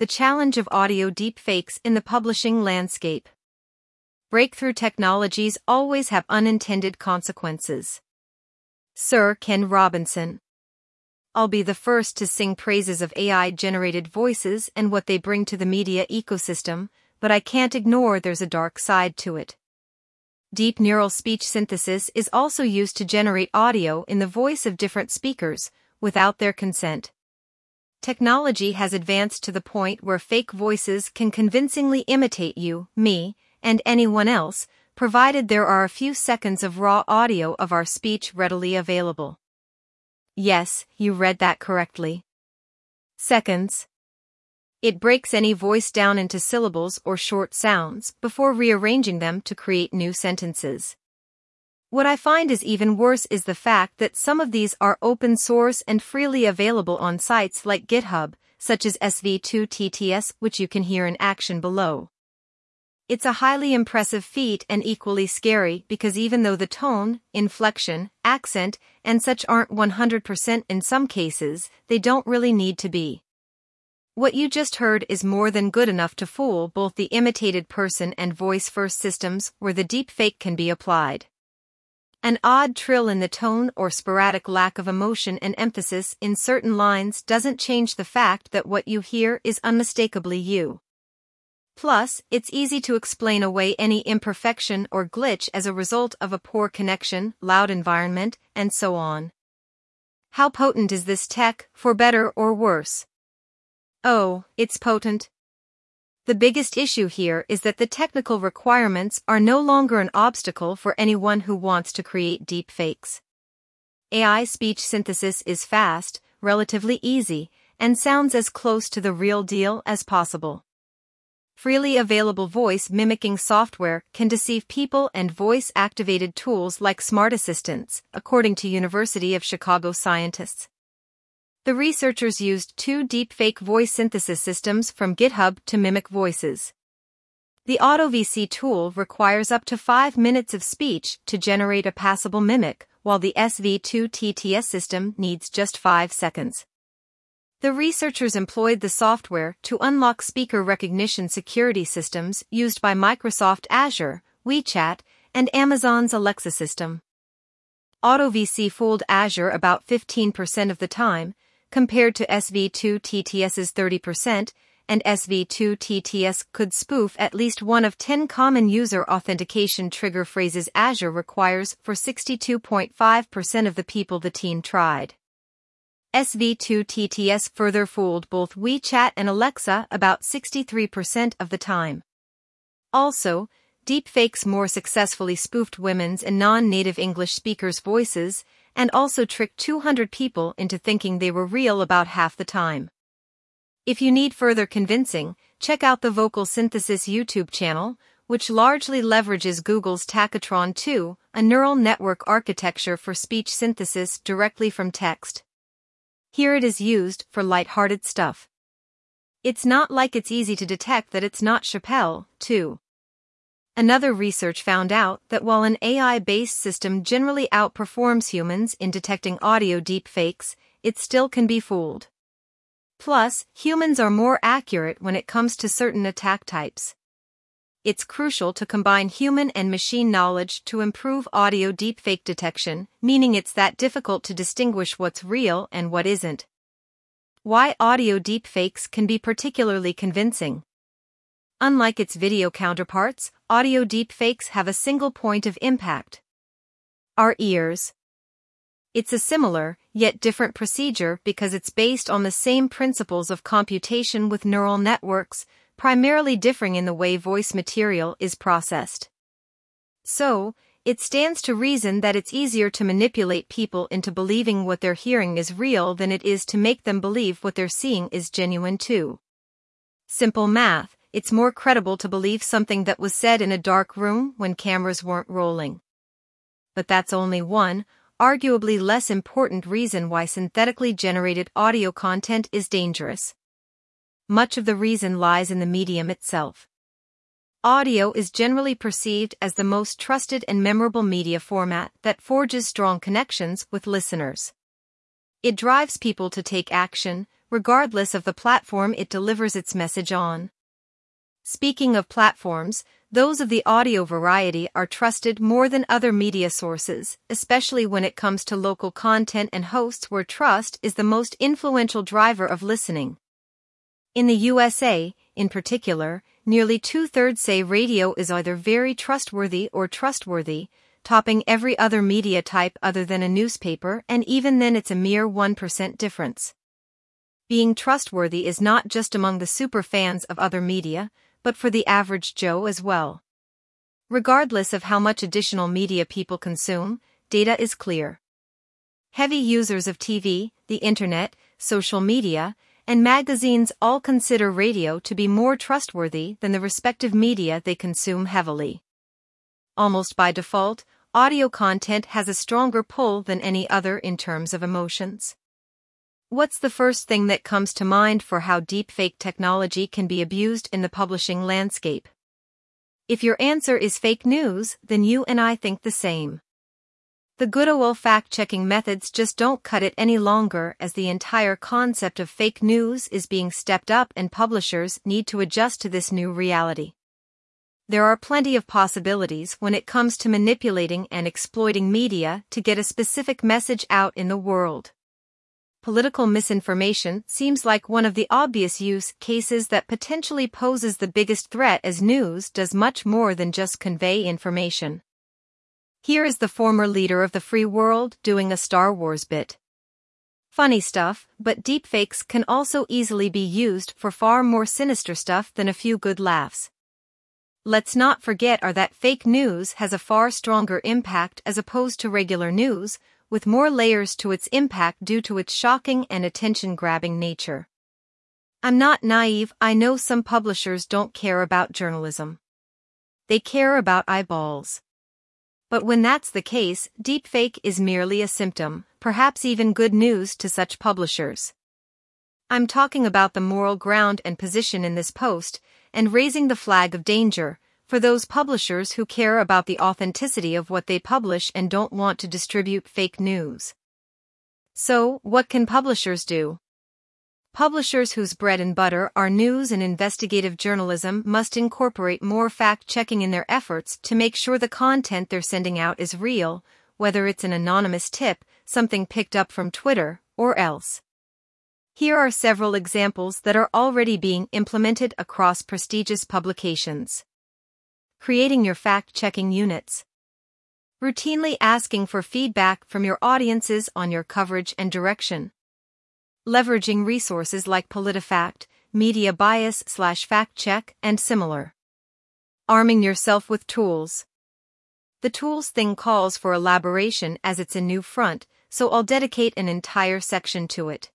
The challenge of audio deepfakes in the publishing landscape. Breakthrough technologies always have unintended consequences. Sir Ken Robinson. I'll be the first to sing praises of AI generated voices and what they bring to the media ecosystem, but I can't ignore there's a dark side to it. Deep neural speech synthesis is also used to generate audio in the voice of different speakers, without their consent. Technology has advanced to the point where fake voices can convincingly imitate you, me, and anyone else, provided there are a few seconds of raw audio of our speech readily available. Yes, you read that correctly. Seconds. It breaks any voice down into syllables or short sounds before rearranging them to create new sentences. What I find is even worse is the fact that some of these are open source and freely available on sites like GitHub, such as SV2TTS, which you can hear in action below. It's a highly impressive feat and equally scary because even though the tone, inflection, accent, and such aren't 100% in some cases, they don't really need to be. What you just heard is more than good enough to fool both the imitated person and voice first systems where the deepfake can be applied. An odd trill in the tone or sporadic lack of emotion and emphasis in certain lines doesn't change the fact that what you hear is unmistakably you. Plus, it's easy to explain away any imperfection or glitch as a result of a poor connection, loud environment, and so on. How potent is this tech, for better or worse? Oh, it's potent. The biggest issue here is that the technical requirements are no longer an obstacle for anyone who wants to create deep fakes. AI speech synthesis is fast, relatively easy, and sounds as close to the real deal as possible. Freely available voice mimicking software can deceive people and voice activated tools like smart assistants, according to University of Chicago scientists. The researchers used two deepfake voice synthesis systems from GitHub to mimic voices. The AutoVC tool requires up to 5 minutes of speech to generate a passable mimic, while the SV2 TTS system needs just 5 seconds. The researchers employed the software to unlock speaker recognition security systems used by Microsoft Azure, WeChat, and Amazon's Alexa system. AutoVC fooled Azure about 15% of the time, compared to SV2 TTS's 30%, and SV2 TTS could spoof at least one of 10 common user authentication trigger phrases Azure requires for 62.5% of the people the team tried. SV2 TTS further fooled both WeChat and Alexa about 63% of the time. Also, deepfakes more successfully spoofed women's and non-native English speakers' voices and also tricked 200 people into thinking they were real about half the time. If you need further convincing, check out the Vocal Synthesis YouTube channel, which largely leverages Google's Tacotron 2, a neural network architecture for speech synthesis directly from text. Here it is used for light-hearted stuff. It's not like it's easy to detect that it's not Chappelle, too. Another research found out that while an AI-based system generally outperforms humans in detecting audio deepfakes, it still can be fooled. Plus, humans are more accurate when it comes to certain attack types. It's crucial to combine human and machine knowledge to improve audio deepfake detection, meaning it's that difficult to distinguish what's real and what isn't. Why audio deepfakes can be particularly convincing. Unlike its video counterparts, audio deepfakes have a single point of impact. Our ears. It's a similar, yet different procedure because it's based on the same principles of computation with neural networks, primarily differing in the way voice material is processed. So, it stands to reason that it's easier to manipulate people into believing what they're hearing is real than it is to make them believe what they're seeing is genuine too. Simple math, it's more credible to believe something that was said in a dark room when cameras weren't rolling. But that's only one, arguably less important reason why synthetically generated audio content is dangerous. Much of the reason lies in the medium itself. Audio is generally perceived as the most trusted and memorable media format that forges strong connections with listeners. It drives people to take action, regardless of the platform it delivers its message on. Speaking of platforms, those of the audio variety are trusted more than other media sources, especially when it comes to local content and hosts where trust is the most influential driver of listening. In the USA, in particular, nearly two thirds say radio is either very trustworthy or trustworthy, topping every other media type other than a newspaper, and even then it's a mere 1% difference. Being trustworthy is not just among the super fans of other media, but for the average Joe as well. Regardless of how much additional media people consume, data is clear. Heavy users of TV, the internet, social media, and magazines all consider radio to be more trustworthy than the respective media they consume heavily. Almost by default, audio content has a stronger pull than any other in terms of emotions. What's the first thing that comes to mind for how deepfake technology can be abused in the publishing landscape? If your answer is fake news, then you and I think the same. The good old fact checking methods just don't cut it any longer as the entire concept of fake news is being stepped up and publishers need to adjust to this new reality. There are plenty of possibilities when it comes to manipulating and exploiting media to get a specific message out in the world political misinformation seems like one of the obvious use cases that potentially poses the biggest threat as news does much more than just convey information. Here is the former leader of the free world doing a Star Wars bit. Funny stuff, but deepfakes can also easily be used for far more sinister stuff than a few good laughs. Let's not forget our that fake news has a far stronger impact as opposed to regular news, with more layers to its impact due to its shocking and attention grabbing nature. I'm not naive, I know some publishers don't care about journalism. They care about eyeballs. But when that's the case, deepfake is merely a symptom, perhaps even good news to such publishers. I'm talking about the moral ground and position in this post, and raising the flag of danger, for those publishers who care about the authenticity of what they publish and don't want to distribute fake news. So, what can publishers do? Publishers whose bread and butter are news and investigative journalism must incorporate more fact checking in their efforts to make sure the content they're sending out is real, whether it's an anonymous tip, something picked up from Twitter, or else. Here are several examples that are already being implemented across prestigious publications creating your fact-checking units. Routinely asking for feedback from your audiences on your coverage and direction. Leveraging resources like PolitiFact, Media Bias slash Fact Check, and similar. Arming yourself with tools. The tools thing calls for elaboration as it's a new front, so I'll dedicate an entire section to it.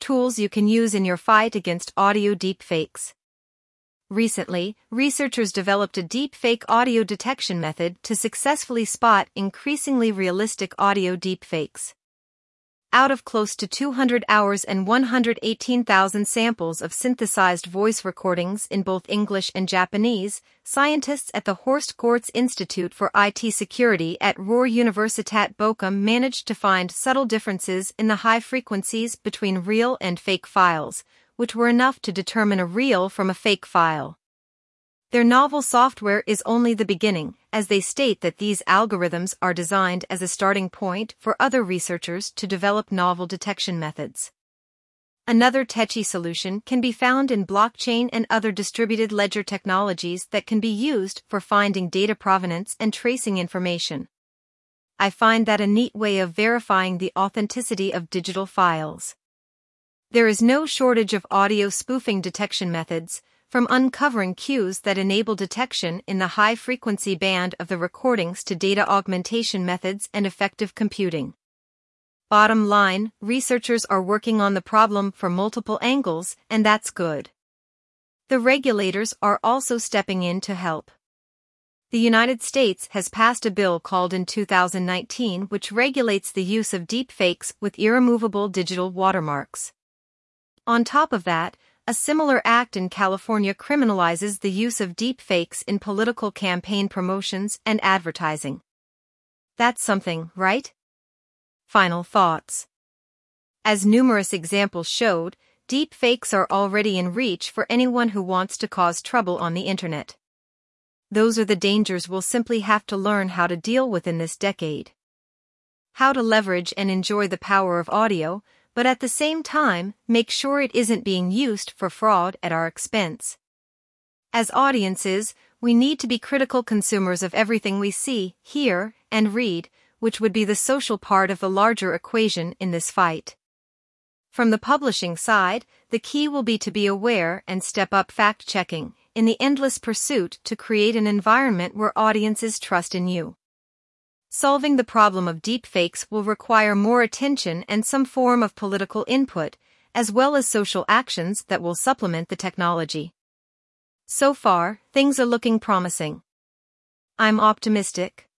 Tools you can use in your fight against audio deepfakes. Recently, researchers developed a deepfake audio detection method to successfully spot increasingly realistic audio deepfakes. Out of close to 200 hours and 118,000 samples of synthesized voice recordings in both English and Japanese, scientists at the Horst Goertz Institute for IT Security at Ruhr-Universität Bochum managed to find subtle differences in the high frequencies between real and fake files, which were enough to determine a real from a fake file. Their novel software is only the beginning, as they state that these algorithms are designed as a starting point for other researchers to develop novel detection methods. Another tetchy solution can be found in blockchain and other distributed ledger technologies that can be used for finding data provenance and tracing information. I find that a neat way of verifying the authenticity of digital files. There is no shortage of audio spoofing detection methods, from uncovering cues that enable detection in the high frequency band of the recordings to data augmentation methods and effective computing. Bottom line, researchers are working on the problem from multiple angles, and that's good. The regulators are also stepping in to help. The United States has passed a bill called in 2019 which regulates the use of deepfakes with irremovable digital watermarks. On top of that, a similar act in California criminalizes the use of deepfakes in political campaign promotions and advertising. That's something, right? Final thoughts. As numerous examples showed, deep fakes are already in reach for anyone who wants to cause trouble on the internet. Those are the dangers we'll simply have to learn how to deal with in this decade. How to leverage and enjoy the power of audio, but at the same time, make sure it isn't being used for fraud at our expense. As audiences, we need to be critical consumers of everything we see, hear, and read, which would be the social part of the larger equation in this fight. From the publishing side, the key will be to be aware and step up fact checking in the endless pursuit to create an environment where audiences trust in you. Solving the problem of deepfakes will require more attention and some form of political input, as well as social actions that will supplement the technology. So far, things are looking promising. I'm optimistic.